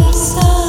yourself